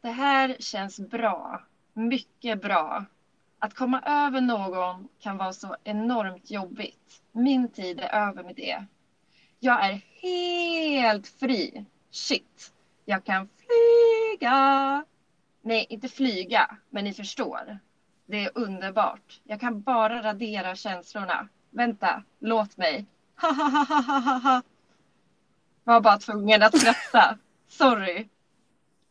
Det här känns bra. Mycket bra. Att komma över någon kan vara så enormt jobbigt. Min tid är över med det. Jag är helt fri. Shit. Jag kan flyga. Nej, inte flyga, men ni förstår. Det är underbart. Jag kan bara radera känslorna. Vänta, låt mig. Var bara tvungen att skratta. Sorry.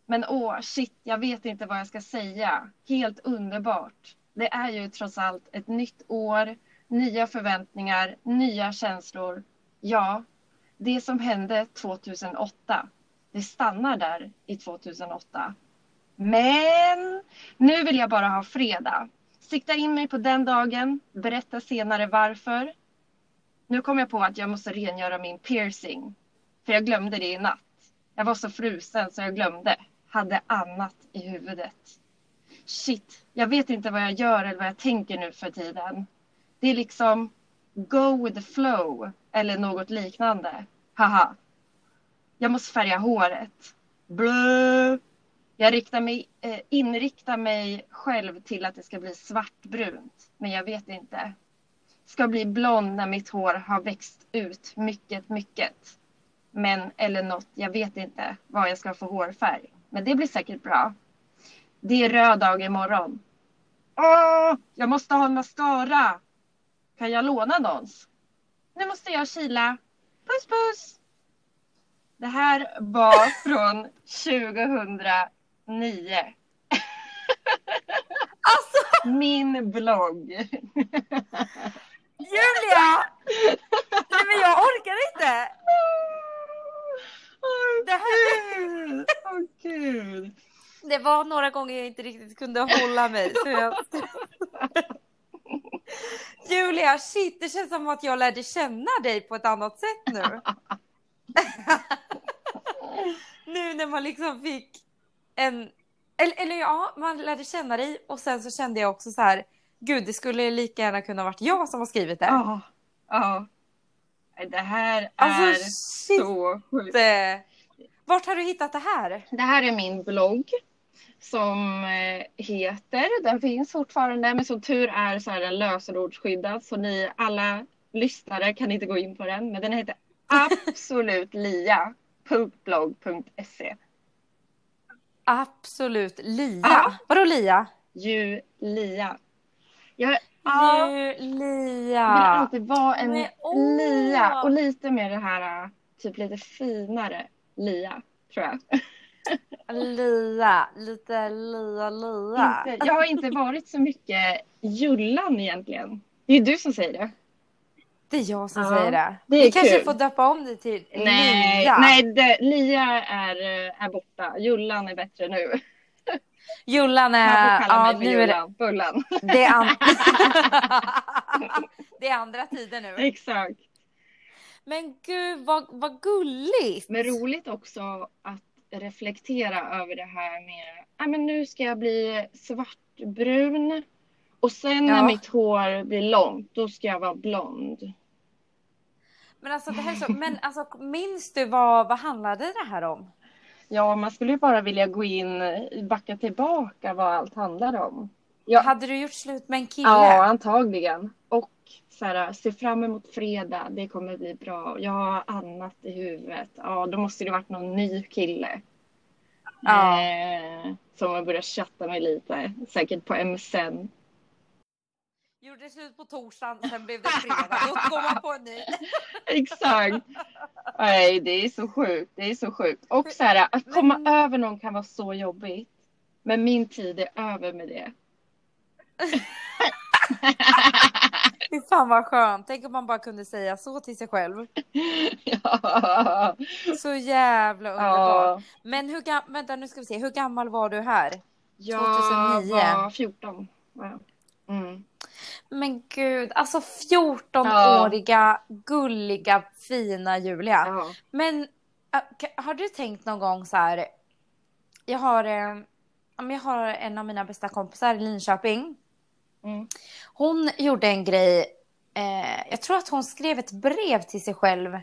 Men åh, shit, jag vet inte vad jag ska säga. Helt underbart. Det är ju trots allt ett nytt år, nya förväntningar, nya känslor. Ja, det som hände 2008, det stannar där i 2008. Men nu vill jag bara ha fredag. Sikta in mig på den dagen, berätta senare varför. Nu kom jag på att jag måste rengöra min piercing. För jag glömde det i natt. Jag var så frusen så jag glömde. Hade annat i huvudet. Shit, jag vet inte vad jag gör eller vad jag tänker nu för tiden. Det är liksom go with the flow eller något liknande. Haha. Jag måste färga håret. Blö. Jag riktar mig, eh, inriktar mig själv till att det ska bli svartbrunt. Men jag vet inte. Ska bli blond när mitt hår har växt ut mycket, mycket. Men eller något, jag vet inte vad jag ska få hårfärg. Men det blir säkert bra. Det är röd dag imorgon. Åh, jag måste ha en mascara. Kan jag låna någons? Nu måste jag kila. Puss puss! Det här var från 2009. Alltså Min blogg. Julia! Nej men jag orkar inte. Det här-! Åh gud! Det var några gånger jag inte riktigt kunde hålla mig. Så jag... Julia, shit, det känns som att jag lärde känna dig på ett annat sätt nu. nu när man liksom fick en... Eller, eller ja, man lärde känna dig och sen så kände jag också så här, gud, det skulle lika gärna kunna varit jag som har skrivit det. Ja. Ja. Det här är Alltså, så sjukt. Vart har du hittat det här? Det här är min blogg som eh, heter, den finns fortfarande, men som tur är så är den lösenordsskyddad så ni alla lyssnare kan inte gå in på den, men den heter absolutlia.blogg.se. Absolut Lia. Ja. Vadå Lia? Julia. Jag ja, vill Julia. alltid vara en Men, åh. Lia och lite mer det här typ lite finare Lia tror jag. Lia. Lite Lia Lia. Inte, jag har inte varit så mycket Jullan egentligen. Det är du som säger det. Det är jag som Ja, säger det. det är Vi kanske kul. får döpa om det till Nej, Lia. nej det, Lia är, äh, är borta. Jullan är bättre nu. Jullan är... Ja, nu är det, Jullan. Bullan. det, är an... det är andra tider nu. Exakt. Men gud vad, vad gulligt. Men roligt också att reflektera över det här med, ja men nu ska jag bli svartbrun och sen när Ja. mitt hår blir långt, då ska jag vara blond. Men alltså, det här är så... Men alltså, minns du vad, vad handlade det här om? Ja, man skulle ju bara vilja gå in, backa tillbaka vad allt handlar om. Ja, Hade du gjort slut med en kille? ja antagligen. Och så här, se fram emot fredag, det kommer bli bra. Jag har annat i huvudet. Ja, då måste det varit någon ny kille. Ja. Eh, som har börjat chatta med lite, säkert på MSN. Gjorde slut på torsdagen, sen blev det fredag. Då går man på en ny. Exakt. Nej, det är så sjukt. Det är så sjukt. Och så här, att komma Men- över någon kan vara så jobbigt. Men min tid är över med det. Fy fan vad skönt. Tänk om man bara kunde säga så till sig själv. ja. Så jävla underbart. ja. Men hur gammal, vänta nu ska vi se, hur gammal var du här? Jag 2009. var 14. Ja. Mm. Men gud, alltså 14-åriga gulliga fina Julia. Men äh, har du tänkt någon gång så här? Jag har, jag har en av mina bästa kompisar i Linköping. Mm. Hon gjorde en grej. Eh, jag tror att hon skrev ett brev till sig själv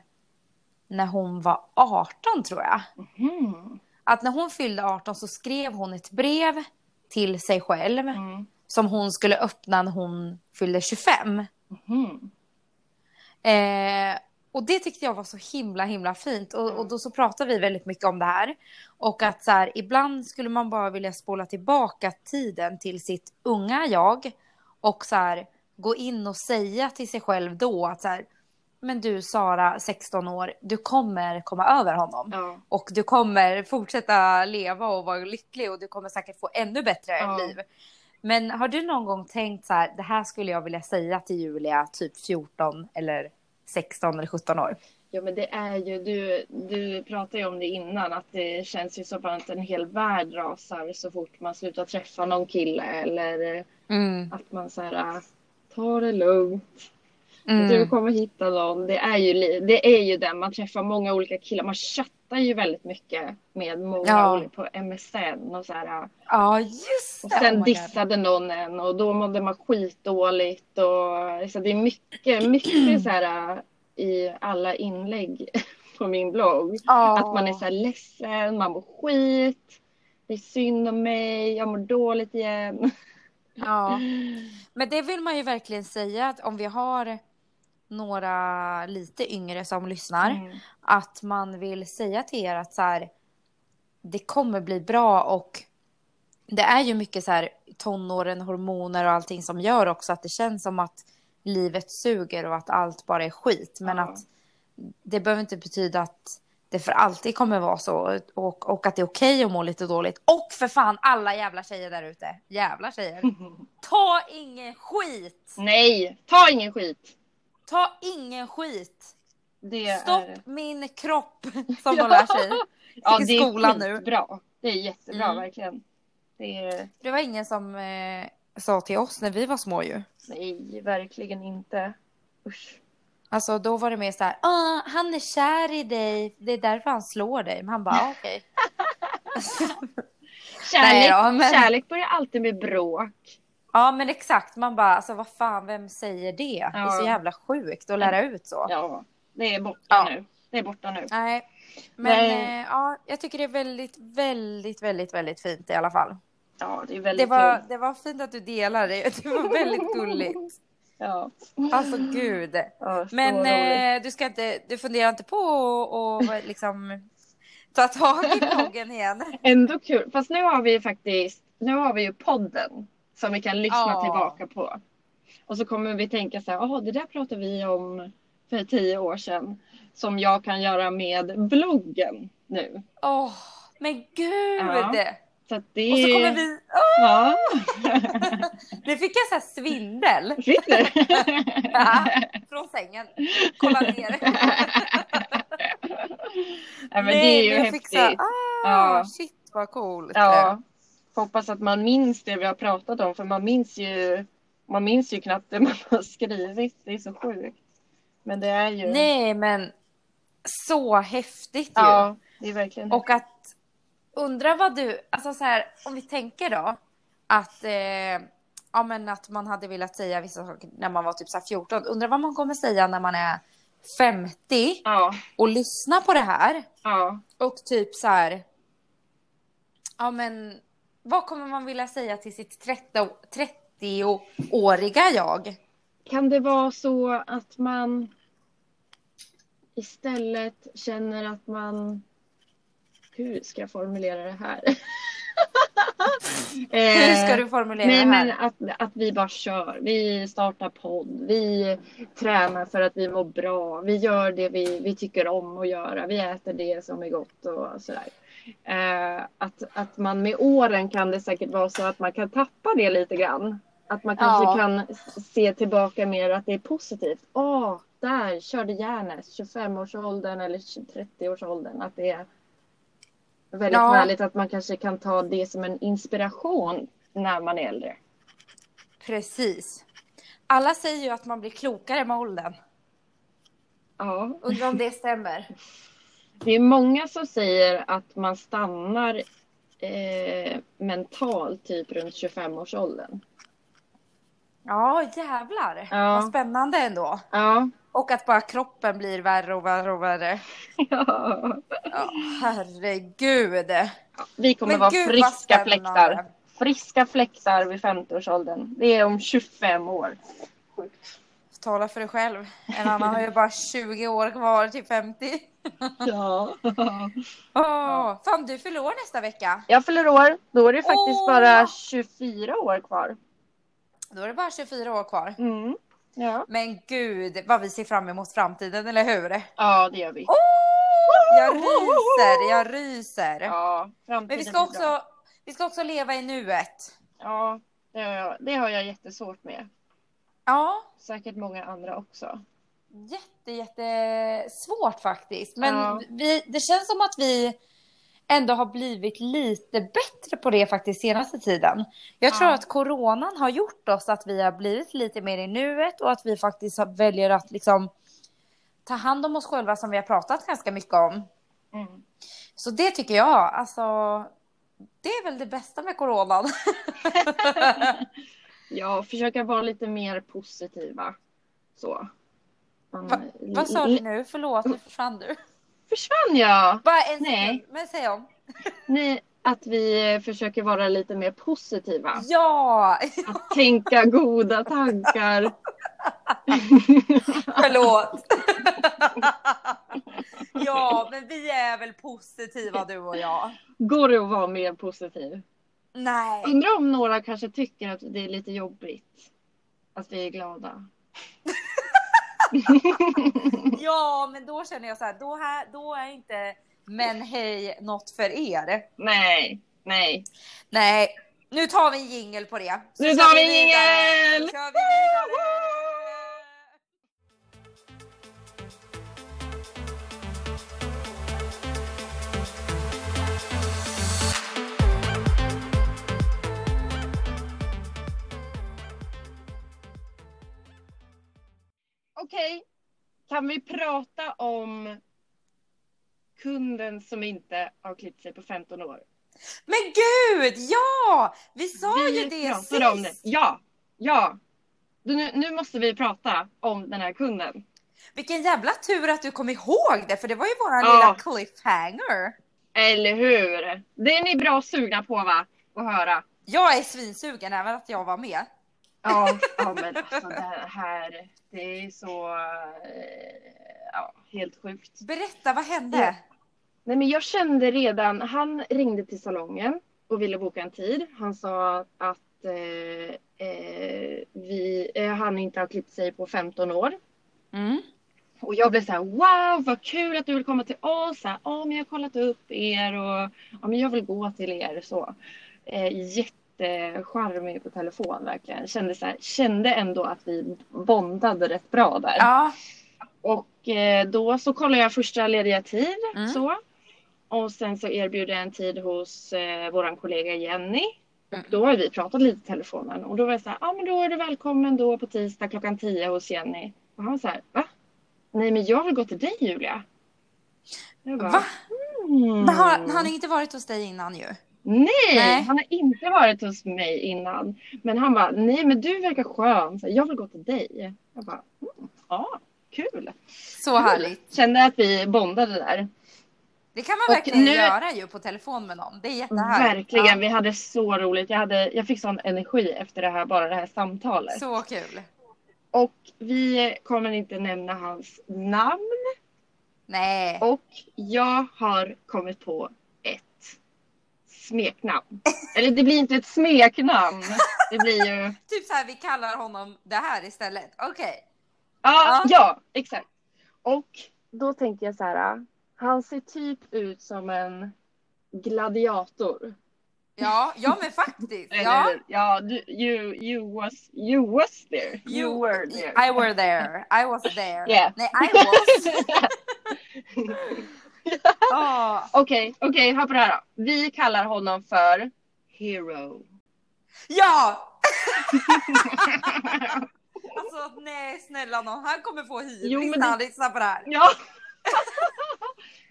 när hon var 18 tror jag. Mhm. att när hon fyllde 18 så skrev hon ett brev till sig själv Mm. som hon skulle öppna när hon fyllde 25. Mhm. Eh, och det tyckte jag var så himla himla fint. Och, och då så pratade vi väldigt mycket om det här. Och att så här, ibland skulle man bara vilja spola tillbaka tiden till sitt unga jag. Och så här, gå in och säga till sig själv då att så här, men du Sara, 16 år, du kommer komma över honom. Ja. Och du kommer fortsätta leva och vara lycklig och du kommer säkert få ännu bättre Ja. liv. Men har du någon gång tänkt så här, det här skulle jag vilja säga till Julia, typ 14 eller 16 eller 17 år? Ja men det är ju, du, du pratade ju om det innan att det känns ju som att en hel värld rasar så fort man slutar träffa någon kille eller Mm. att man så här ta det lugnt. Mm. Du kommer hitta någon. Det är ju, det är ju den, man träffar många olika killar. Man chattar ju väldigt mycket med många Ja. olika på MSN och så här. Ja, just Och det. sen oh my God. dissade någon en och då mådde man skitdåligt. Och, så det är mycket, mycket så här i alla inlägg på min blogg. Ja. Att man är så här ledsen, man mår skit. Det är synd om mig, jag mår dåligt igen. Ja. Men det vill man ju verkligen säga att om vi har några lite yngre som lyssnar. Mm. Att man vill säga till er att så här, det kommer bli bra och det är ju mycket så här tonåren, hormoner och allting som gör också att det känns som att livet suger och att allt bara är skit. Men Ja. att det behöver inte betyda att det för alltid kommer vara så och, och att det är okej att må lite dåligt. Och för fan alla jävla tjejer där ute, jävla tjejer. Ta ingen skit! Nej, ta ingen skit. Ta ingen skit! Det Stopp är... min kropp som de lär sig Ja, i skolan nu. skitbra. Det är jättebra Mm. verkligen. Det är... Det var ingen som eh, sa till oss när vi var små ju. Nej, verkligen inte. Usch. Alltså då var det mer så här, ah, han är kär i dig, det är därför han slår dig. Men han bara, ah, okej. Kärlek, Nej då, men- kärlek börjar alltid med bråk. Ja men exakt, man bara, alltså vad fan, vem säger det? Det är så Ja. jävla sjukt att lära ut så. Ja, det är borta Ja. nu. Det är borta nu. Nej, men Nej. eh, ja, jag tycker det är väldigt, väldigt, väldigt, väldigt fint i alla fall. Ja, det är väldigt Det var, kul. det var fint att du delade det. Det var väldigt gulligt. Ja. Alltså gud. Ja, Men eh, du ska inte, du funderar inte på att liksom ta tag i bloggen igen? Ändå kul. Fast nu har vi ju faktiskt, nu har vi ju podden som vi kan lyssna Ja. tillbaka på. Och så kommer vi tänka så här, jaha det där pratade vi om för tio år sedan. Som jag kan göra med bloggen nu. Åh, men gud! Ja. Så det Och så kommer vi... Åh, Ja, nu fick jag så här svindel fick du? Ja, från sängen. Kolla ner. ja, men det är ju häftigt. fick så här, ah, Ja. shit vad coolt. Ja, hoppas att man minns det vi har pratat om för man minns ju man minns ju knappt det man har skrivit. Det är så sjukt. Men det är ju. Nej, men så häftigt ju. Ja, det är verkligen. Och att undra vad du, alltså så här, om vi tänker då att, eh, ja men att man hade velat säga vissa saker när man var typ så här 14. Undrar vad man kommer säga när man är 50 Ja, och lyssnar på det här ja, och typ så här, ja men vad kommer man vilja säga till sitt 30 30-åriga jag? kan det vara så att man istället känner att man hur ska jag formulera det här? Hur ska Eh, du formulera Nej det här? men att, att vi bara kör. Vi startar podd. Vi tränar för att vi mår bra. Vi gör det vi, vi tycker om att göra. Vi äter det som är gott och sådär. Eh, att, att man med åren kan det säkert vara så att man kan tappa det lite grann. Att man kanske Ja. kan se tillbaka mer att det är positivt. Åh, där körde järnet. 25-årsåldern eller 30-årsåldern. Att det är väldigt Ja. härligt att man kanske kan ta det som en inspiration när man är äldre. Precis. Alla säger ju att man blir klokare med åldern. Ja, Undrar om det stämmer. det är många som säger att man stannar eh, mentalt typ runt 25-årsåldern. Ja, jävlar. Ja. Vad spännande ändå. Ja. Och att bara kroppen blir värre och värre och värre. ja. Ja, herregud. Vi kommer Men vara gud, friska fläktar. Friska fläktar vid 50-årsåldern. Det är om 25 år. Sjukt. Tala för dig själv. En annan har ju bara 20 år kvar till 50. Ja. Åh, fan, du fyller år nästa vecka. Jag fyller år. Då är det faktiskt Åh! bara 24 år kvar. Då är det bara 24 år kvar. Mm. Ja. Men gud, vad vi ser fram emot framtiden, eller hur? ja, det gör vi. Jag ryser, jag ryser. Ja, Men vi ska, också, vi ska också leva i nuet. Ja, det har, jag, det har jag jättesvårt med. Ja, Säkert många andra också. jätte, jättesvårt faktiskt. Men Ja. vi, det känns som att vi ändå har blivit lite bättre på det faktiskt senaste tiden. Jag tror Ja. att coronan har gjort oss att vi har blivit lite mer i nuet och att vi faktiskt väljer att liksom ta hand om oss själva som vi har pratat ganska mycket om. Mm. Så det tycker jag, alltså det är väl det bästa med coronan. Ja, försöka vara lite mer positiva. Så. Man- Va, vad sa du nu? Förlåt, nu försvann du. Försvann jag? Bara en Nej. sekund, men säg om. Nej, att vi försöker vara lite mer positiva. Ja! Att tänka goda tankar. Förlåt. ja, men vi är väl positiva du och jag. Går det att vara mer positiv? Nej. Undrar om några kanske tycker att det är lite jobbigt. Att vi är glada. Ja, men då känner jag så här, då, här, då är inte men hej något för er. Nej, nej. Nej, nu tar vi en jingel på det. Så Nu tar vi en jingel! Vi. Okej, kan vi prata om kunden som inte har klippt sig på 15 år? Men gud, ja! Vi sa ju det sist. om det. Ja, ja. Nu, nu måste vi prata om den här kunden. Vilken jävla tur att du kom ihåg det, för det var ju våran Ja. lilla cliffhanger. Eller hur? Det är ni bra sugna på va? Att höra. Jag är svinsugen även att jag var med. Ja, ja men alltså det här, det är så, eh, ja, helt sjukt. Berätta, vad hände? Ja. Nej men jag kände redan, han ringde till salongen och ville boka en tid. Han sa att eh, eh, vi, eh, han inte har klippt sig på 15 år. Mm. Och jag blev så här, wow vad kul att du vill komma till oss. Ja men jag har kollat upp er och ja, men jag vill gå till er så. Eh, jättecharmig på telefon verkligen. Kände, så här, kände ändå att vi bondade rätt bra där. Ja. Och eh, då så kollade jag första lediga tid Mm. så. Och sen så erbjuder jag en tid hos eh, våran kollega Jenny. Mm. Och då har vi pratat lite i telefonen och då var jag så här, ja ah, men då är du välkommen då på tisdag klockan 10 hos Jenny. Och han var så här, va? Nej men jag vill gå till dig Julia. Jag bara, Va? Mm. Men har, han har inte varit hos dig innan ju. Nej, Nej. han har inte varit hos mig innan. Men han bara, nej men du verkar skön. Så jag vill gå till dig. Jag bara, mm, ja, kul. Så härligt. Kände att vi bondade där. Det kan man Och verkligen nu- göra ju på telefon med någon. Det är jättehärligt. Verkligen, vi hade så roligt. Jag, hade, jag fick sån energi efter det här, bara det här samtalet. Ja, så kul. Och vi kommer inte nämna hans namn. Nej. Och jag har kommit på smeknamn. Eller det blir inte ett smeknamn. Det blir ju... Typ så här, vi kallar honom det här istället. Okej. Ja, Ja. ja, exakt. Och då tänkte jag så här. Han ser typ ut som en gladiator. Ja, ja men faktiskt. Ja. ja du, you, you, was, you was there. You, were there. I were there. I was there. Yeah. Nej, I was. Okej, okej, hör på det här då. Vi kallar honom för Hero. Ja! Alltså nej, snälla nån. Han kommer få hybris Jo, men när det- han lyssnar på det här. Ja.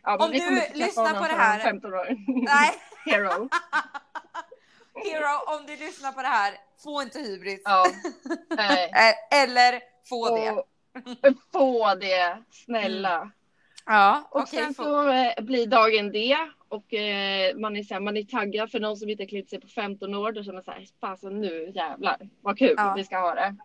ja men Om vi du kommer lyssnar honom på det här- om 15 år. Nej, Hero. Hero, om du lyssnar på det här, få inte hybris. Ja. Nej. Eh, Eller få det. Och, få det, snälla. Ja, Och okej. sen så eh, blir dagen det och eh, man, är så här, man är taggad för någon som inte klippt sig på 15 år. Då känner man så här, fasen nu jävlar vad kul Ja. vi ska ha det.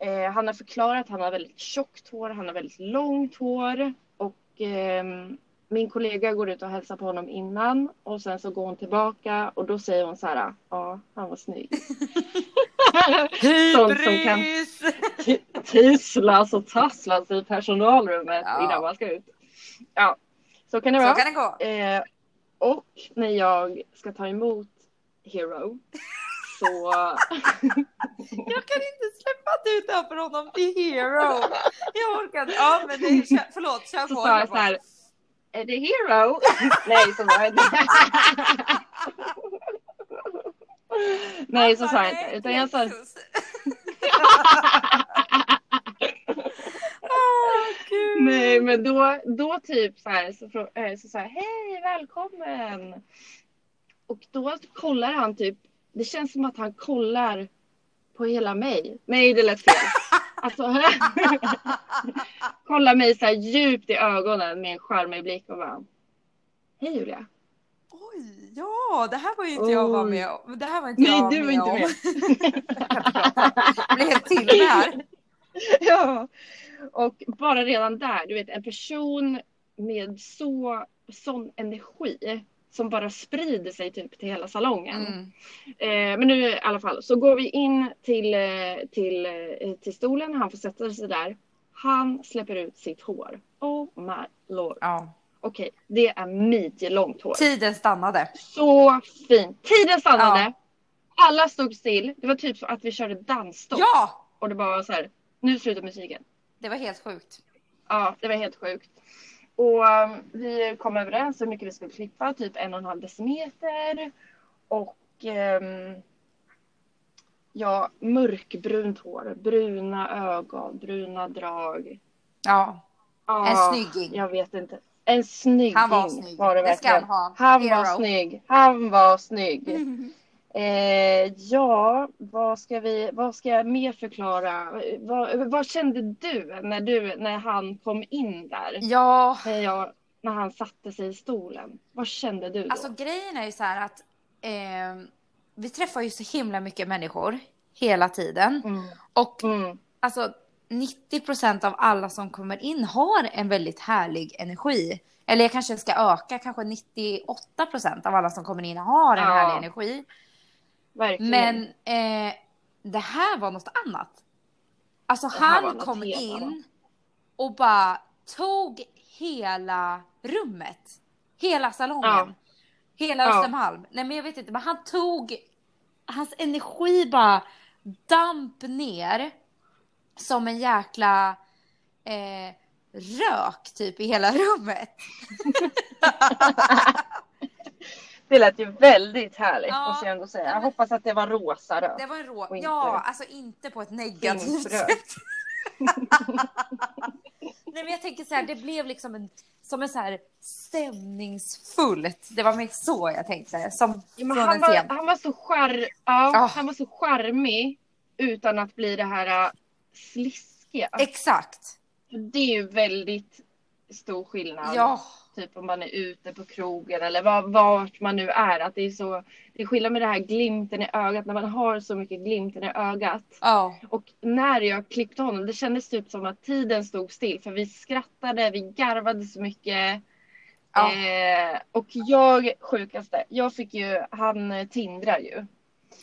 Eh, han har förklarat att han har väldigt tjockt hår, han har väldigt långt hår och ehm, min kollega går ut och hälsar på honom innan och sen så går hon tillbaka och då säger hon så här, ja han var snygg. Sånt som kan-! T- Tislas och tasslas i personalrummet Ja. innan man ska ut. Ja, så kan det Så vara. kan det gå. Eh, och när jag ska ta emot Hero så... Jag kan inte släppa att du döper honom till Hero. Jag orkar inte. Ja, men det är, förlåt, kör så på. sa kör jag så här. Är det Hero? Nej, så sa jag inte. Nej, så sa jag inte. Utan jag sa... Gud. Nej, men då, då typ så här så, eh, så sa jag hej, välkommen. Och då kollar han typ, det känns som att han kollar på hela mig. Nej, det lät fel. Alltså, kollar mig så här djupt i ögonen med en charmig blick och bara, hej Julia. Oj, ja, det här var ju inte jag var Oj. med om. Det här var inte Nej, jag du var inte om. med. Jag blir helt till här. ja. Och bara redan där, du vet en person med så, sån energi som bara sprider sig typ till hela salongen. Mm. Eh, men nu i alla fall så går vi in till, eh, till, eh, till stolen. Han får sätta sig där. Han släpper ut sitt hår. Oh my lord. Ja. Okej, det är midjelångt hår. Tiden stannade. Så fint. Tiden stannade. Ja. Alla stod still. Det var typ så att vi körde dansstopp. Ja, Och det bara var så här, nu slutar musiken. Det var helt sjukt. Ja, det var helt sjukt. Och um, vi kom överens hur mycket vi skulle klippa, typ en och en halv decimeter. Och um, ja, mörkbrunt hår, bruna ögon, bruna drag. Ja, Ah, en snygging. Jag vet inte. En snygging Han var snygg. var det Det verkligen. han ha. Han Hero. var snygg. Han var snygg. Eh, ja, vad ska, vi, vad ska jag mer förklara? Vad, vad kände du när, du när han kom in där? Ja, När, jag, när han satte sig i stolen. Vad kände du då? alltså grejen är ju så här att eh, vi träffar ju så himla mycket människor hela tiden. mm. Och Mm. alltså 90 procent av alla som kommer in har en väldigt härlig energi. Eller jag kanske ska öka, kanske 98 procent av alla som kommer in har en Ja. härlig energi. Verkligen. Men eh, det här var något annat. Alltså han kom in annat. och bara tog hela rummet. Hela salongen. Ja. Hela Ja. Östermalm. Nej men jag vet inte, men han tog hans energi bara damp ner som en jäkla eh, rök typ i hela rummet. Det lät ju väldigt härligt Ja. måste jag ändå säga. Ja, Jag hoppas att det var rosa rök. Det var en inte- Ja, alltså inte på ett negativt sätt. Nej men jag tänker så här, det blev liksom en, som en så här stämningsfullt. Det var mer så jag tänkte. Som Ja, han, var, han var så char, ja, Ah. han var så charmig utan att bli det här äh, sliskiga. Exakt. Det är ju väldigt stor skillnad. Ja. Typ om man är ute på krogen eller var, vart man nu är. Att det är så det är skillnad med det här glimten i ögat när man har så mycket glimten i ögat. Ja. Och när jag klippte honom det kändes typ som att tiden stod still för vi skrattade, vi garvade så mycket. Ja. Eh, och jag, sjukaste, jag fick ju, han eh, tindrar ju.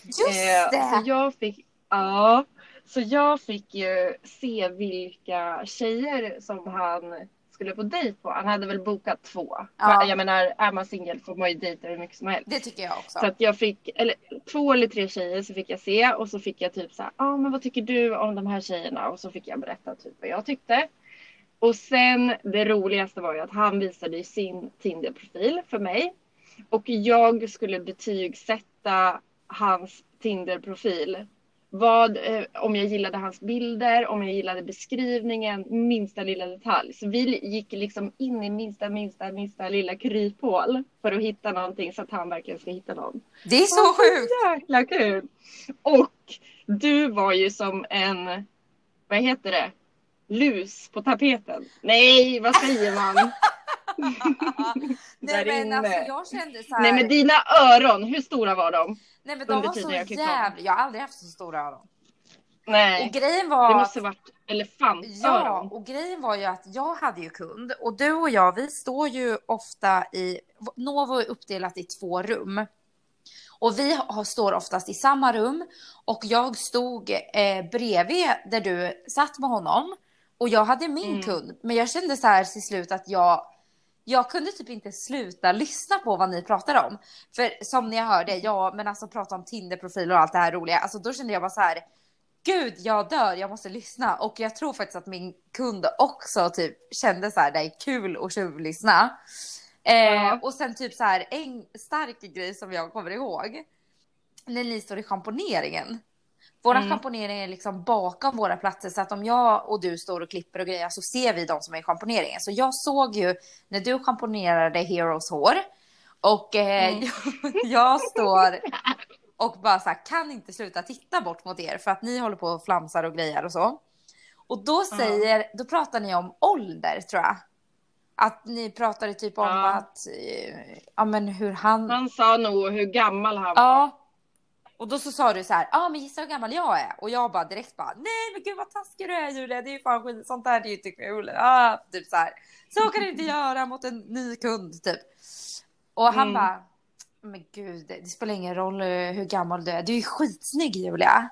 Just Eh, det! Så jag fick, ja, så jag fick ju se vilka tjejer som han skulle på dejt på. Han hade väl bokat två. Ja. Jag menar, är man singel får man ju dejta hur mycket som helst. Det tycker jag också. Så att jag fick, eller två eller tre tjejer så fick jag se och så fick jag typ så här, ja ah, men vad tycker du om de här tjejerna? Och så fick jag berätta typ vad jag tyckte. Och sen det roligaste var ju att han visade ju sin Tinder-profil för mig. Och jag skulle betygsätta hans Tinder-profil vad, eh, om jag gillade hans bilder, om jag gillade beskrivningen, minsta lilla detalj. Så vi gick liksom in i minsta, minsta, minsta lilla kryphål för att hitta någonting så att han verkligen ska hitta någon. Det är så sjukt! Jäkla kul! Och du var ju som en, vad heter det, lus på tapeten. Nej, vad säger man? Nej men alltså jag kände så här... Nej men dina öron, hur stora var de? Nej men de var så jävla... Jag har aldrig haft så stora öron. Nej. Och grejen var... Det måste varit elefantöron. Ja, och grejen var ju att jag hade ju kund och du och jag, vi står ju ofta i... Novo är uppdelat i två rum. Och vi står oftast i samma rum och jag stod eh, bredvid där du satt med honom. Och jag hade min mm. kund, men jag kände så här till slut att jag jag kunde typ inte sluta lyssna på vad ni pratade om. För som ni hörde, ja men alltså prata om Tinder-profiler och allt det här roliga. Alltså då kände jag bara så här. Gud, jag dör, jag måste lyssna. Och jag tror faktiskt att min kund också typ kände så här, det är kul att tjuvlyssna. Eh, Och sen typ så här, en stark grej som jag kommer ihåg. När ni står i schamponeringen. Våra mm. schamponering är liksom bakom våra platser så att om jag och du står och klipper och grejer så ser vi de som är i schamponeringen. Så jag såg ju när du schamponerade Heroes hår och eh, mm. jag, står och bara så här, kan inte sluta titta bort mot er för att ni håller på och flamsar och grejer och så. Och då säger, mm. då pratar ni om ålder tror jag. Att ni pratade typ om ja. att, eh, ja men hur han... Han sa nog hur gammal han var. Ja, och då så sa du så här, ja ah, men gissa hur gammal jag är. Och jag bara direkt bara, nej men gud vad taskig du är Julia, det är ju fan skit, sånt där är ju inte kul. Ah, typ så här, så kan du inte göra mot en ny kund typ. Och han mm. bara, men gud det spelar ingen roll hur gammal du är, du är ju skitsnygg Julia.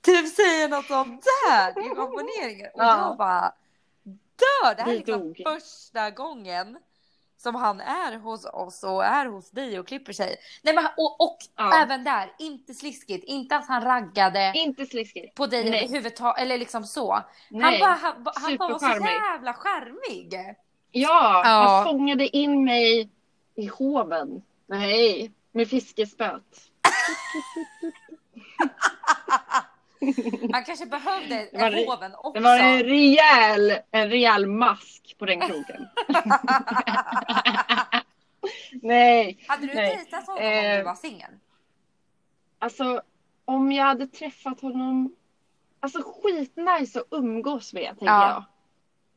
Typ säger något sånt där i komponeringen. Och ja. jag bara, dör! Det här är liksom första gången som han är hos oss och är hos dig och klipper sig. Nej, men, och och ja. även där, inte sliskigt. Inte att han raggade inte sliskigt. på dig överhuvudtaget eller liksom så. Nej. Han, bara, han, han bara var så jävla charmig. Ja, ja, han fångade in mig i hoven. Nej, med fiskespöt. Han kanske behövde en hoven också. Det var en rejäl, en rejäl mask på den kroken. nej. Hade du dejtat honom eh, om du var singel? Alltså, om jag hade träffat honom. Alltså skitnice att umgås med, tänker ja. jag.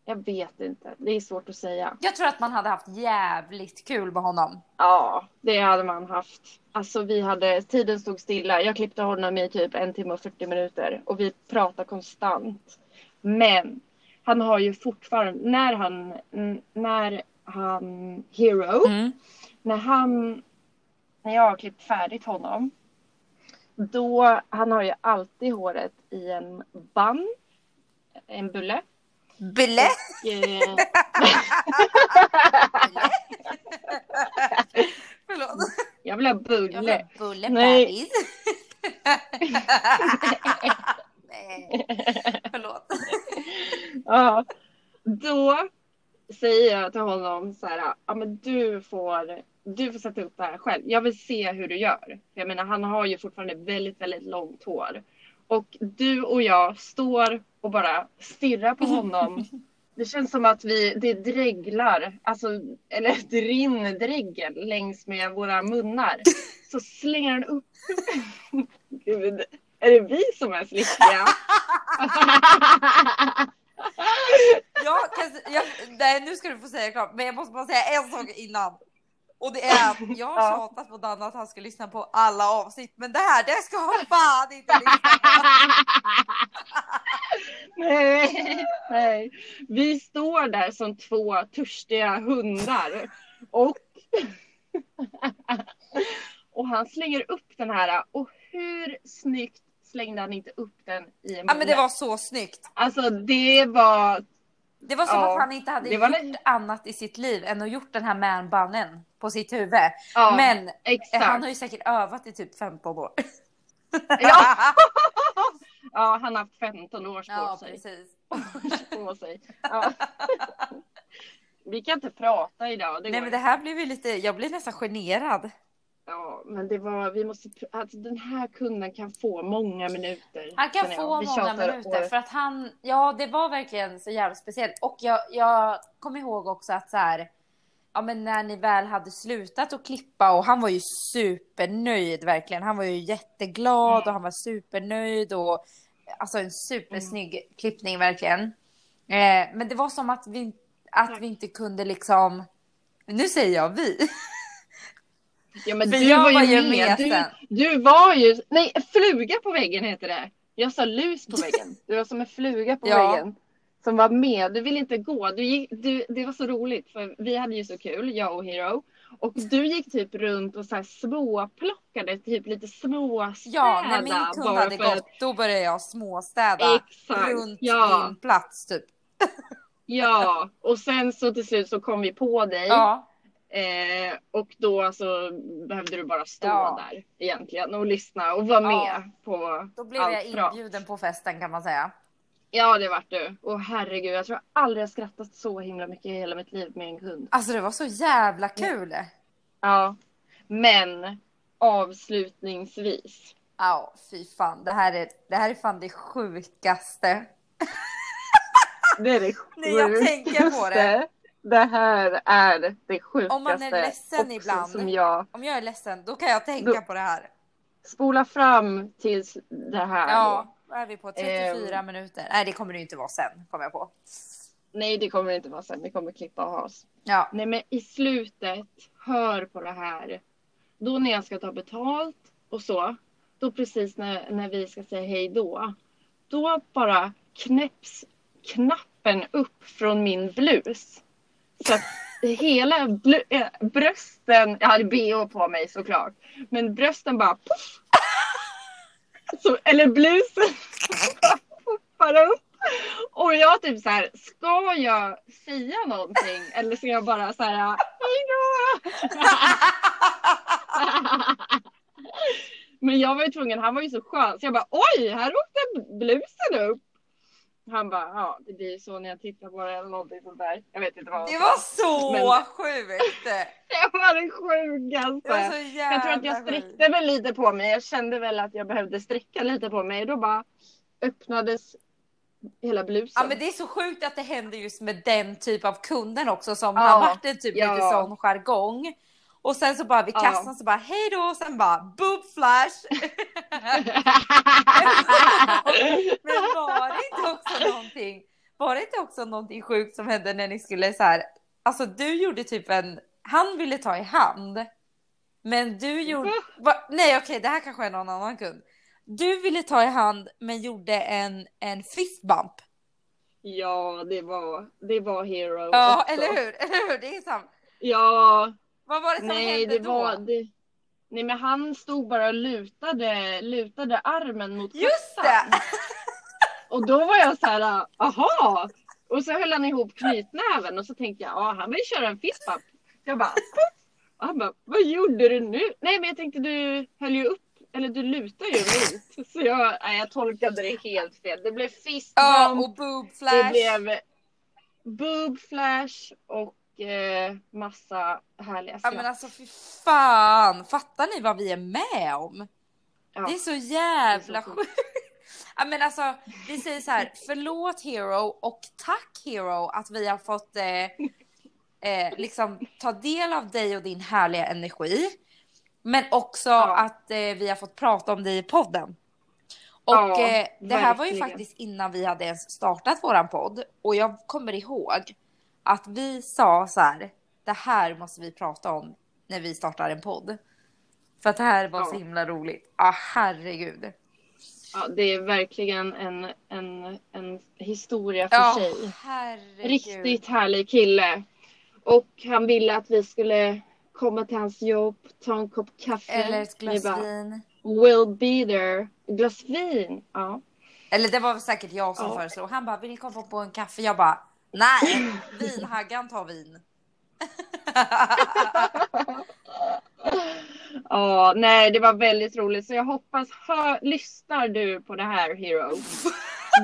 Jag vet inte. Det är svårt att säga. Jag tror att man hade haft jävligt kul med honom. Ja, det hade man haft. Alltså vi hade, tiden stod stilla. Jag klippte honom i typ en timme och 40 minuter och vi pratade konstant. Men han har ju fortfarande, när han, när han, Hero, mm. när han, när jag har klippt färdigt honom, då, han har ju alltid håret i en band, en bulle. Bulle? Eh, Förlåt. Jag vill ha bulle. Jag vill ha bulle Nej. Nej. Förlåt. ja. Då säger jag till honom så här, ja men du får, du får sätta upp det här själv. Jag vill se hur du gör. Jag menar han har ju fortfarande väldigt, väldigt långt hår. Och du och jag står och bara stirrar på honom. Det känns som att vi, det dreglar, alltså, eller det rinner dregel längs med våra munnar. Så slänger han upp. Gud, är det vi som är slickiga? ja, jag, nej, nu ska du få säga klart, men jag måste bara säga en sak innan. Och det är jag har ja. tjatat på Danne att han ska lyssna på alla avsnitt, men det här, det ska han fan inte lyssna på. nej, nej, vi står där som två törstiga hundar och och han slänger upp den här och hur snyggt slängde han inte upp den i en Ja men det var så snyggt. Alltså det var det var som ja, att han inte hade gjort det... annat i sitt liv än att gjort den här manbunnen på sitt huvud. Ja, Men exakt. han har ju säkert övat i typ 15 år. Ja, ja han har haft 15 år på sig. Precis. på sig. Ja. Vi kan inte prata idag. Nej men det här blev ju lite, jag blir nästan generad. Ja, men det var, vi måste, alltså den här kunden kan få många minuter. Han kan få många minuter år- för att han, ja det var verkligen så jävla speciellt. Och jag, jag kommer ihåg också att så här, ja men när ni väl hade slutat att klippa och han var ju supernöjd verkligen. Han var ju jätteglad Mm. och han var supernöjd och alltså en supersnygg klippning verkligen. Eh, men det var som att vi, att vi inte kunde liksom, nu säger jag vi. Ja, men För du jag var var ju med. med Du, du var ju, nej, fluga på väggen heter det. Jag sa lus på väggen. Du var som en fluga på Ja. väggen. Som var med. Du ville inte gå. Du gick, du, det var så roligt för vi hade ju så kul, jag och Hero. Och du gick typ runt och så här småplockade typ lite småstäda. Ja, när min kund bara hade gått då började jag småstäda Exakt. runt ja, din plats typ. ja, och sen så till slut så kom vi på dig. Ja. Eh, och då så behövde du bara stå Ja. där egentligen och lyssna och vara Ja. med på Då blev allt jag bra. inbjuden på festen kan man säga. Ja, det vart du. Och herregud, jag tror jag aldrig har skrattat så himla mycket i hela mitt liv med en kund. Alltså det var så jävla kul. Ja, men avslutningsvis. Ja, fy fan. Det här är, det här är fan det sjukaste. Det är det Nej, jag tänker på det. Det här är det sjukaste. Om man är ledsen ibland. Som jag Om jag är ledsen, då kan jag tänka Då- på det här. spolar fram tills det här. då. Ja, vad är vi på? 34 Ehm. minuter. Nej, det kommer det inte vara sen, kommer jag på. Nej, det kommer det inte vara sen. Vi kommer klippa och ha oss. Ja, Nej men i slutet, hör på det här. Då när jag ska ta betalt och så. Då precis när, när vi ska säga hej då. Då bara knäpps knappen upp från min blus. Så att hela eh, brösten, jag hade bh på mig såklart. Men brösten bara poff. Så, eller blusen poppar upp. Och jag typ så här, ska jag säga någonting eller ska jag bara så här, hejdå? Men jag var ju tvungen, han var ju så skön så jag bara oj, här åkte blusen upp. Han bara, ja det blir så när jag tittar på det eller någonting sånt där. Jag vet inte vad det var så Men- sjukt. Det var det Det sjukaste. var så jävla Jag tror att jag sträckte väl lite på mig. Jag kände väl att jag behövde sträcka lite på mig. Då bara öppnades hela blusen. Ja men det är så sjukt att det händer just med den typ av kunden också som Ja, har varit en typ ja. lite sån jargong. Och sen så bara vid Ja. kassan så bara hej då och sen bara boob flash. Men var det inte också någonting? Var det inte också någonting sjukt som hände när ni skulle så här? Alltså du gjorde typ en, han ville ta i hand. Men du gjorde, va, nej okej det här kanske är någon annan kund. Du ville ta i hand men gjorde en, en fist bump. ja, det var, det var hero Ja också. eller hur, eller hur? Det är sant. Ja, Vad var det som nej hände det då? var det. Nej men han stod bara och lutade, lutade armen mot Just kassan. det! Och då var jag så här, aha! Och så höll han ihop knytnäven och så tänkte jag, ja han vill köra en fistbump. Jag bara, och han bara, vad gjorde du nu? Nej men jag tänkte du höll ju upp, eller du lutar ju mot. Så jag, nej, jag tolkade det helt fel. Det blev fistbump, Ja och boob det flash. blev boob flash och eh, massa härliga Ja skratt. men alltså fy fan, fattar ni vad vi är med om? Ja. Det är så jävla sjukt. Ja men alltså vi säger så här, förlåt Hero och tack Hero att vi har fått eh, eh, liksom ta del av dig och din härliga energi. Men också Ja. att eh, vi har fått prata om dig i podden. Och Ja, eh, det här var ju faktiskt innan vi hade ens startat våran podd. Och jag kommer ihåg att vi sa så här, det här måste vi prata om när vi startar en podd. För att det här var Ja. så himla roligt. Ja, herregud. Ja, det är verkligen en, en, en historia för Ja, sig. herregud. Riktigt härlig kille. Och han ville att vi skulle komma till hans jobb, ta en kopp kaffe. Eller ett glas bara, vin. Will be there. Glas vin? Ja. Eller det var säkert jag som Ja. föreslog. Han bara, vill ni komma på en kaffe? Jag bara, nej, vinhaggan tar vin. Ja, nej, det var väldigt roligt. Så jag hoppas, hör, lyssnar du på det här Hero?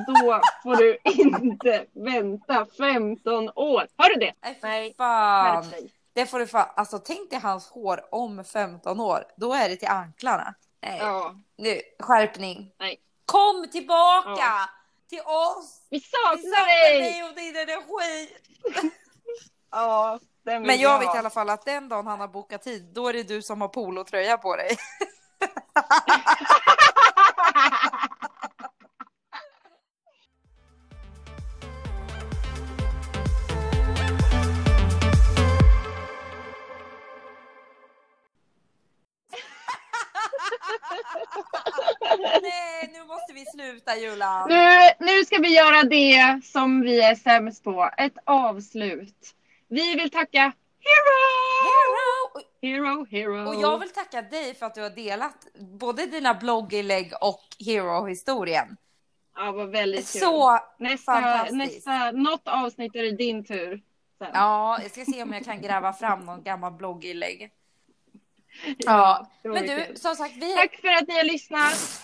Då får du inte vänta 15 år. Hör du det? Nej, fan. Det får du fan, alltså tänk dig hans hår om 15 år. Då är det till anklarna. Nej, Ja. nu, skärpning. Nej. Kom tillbaka Ja. Till oss! Vi Vi saknar saknar dig! dig och din energi. Ja, den Men jag vet ha. i alla fall att den dagen han har bokat tid, då är det du som har polotröja på dig. vi sluta Julan. Nu, nu ska vi göra det som vi är sämst på. Ett avslut. Vi vill tacka Hero! Hero! Hero, hero. Och jag vill tacka dig för att du har delat både dina blogginlägg och Hero-historien. Ja, vad väldigt kul. Så nästa, nästa, något avsnitt är det din tur. Sen. Ja, jag ska se om jag kan gräva fram någon gammal blogginlägg. Ja, var men du, kul. som sagt, vi... Tack för att ni har lyssnat.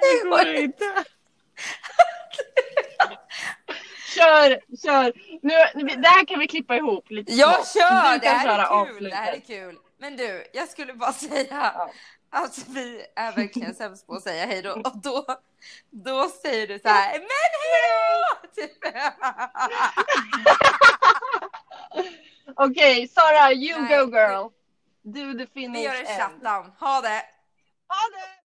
Det går inte. Kör, kör. Nu, det här kan vi klippa ihop lite Jag smått. kör! Det här köra är kul. Det här är kul. Men du, jag skulle bara säga Ja. att vi är verkligen sämst på att säga hej då. Och då, då säger du så här, men hej då! Typ. Okej, Sara, you Nej, go girl. Do the finish Vi gör en shutdown. Ha det! Ha det!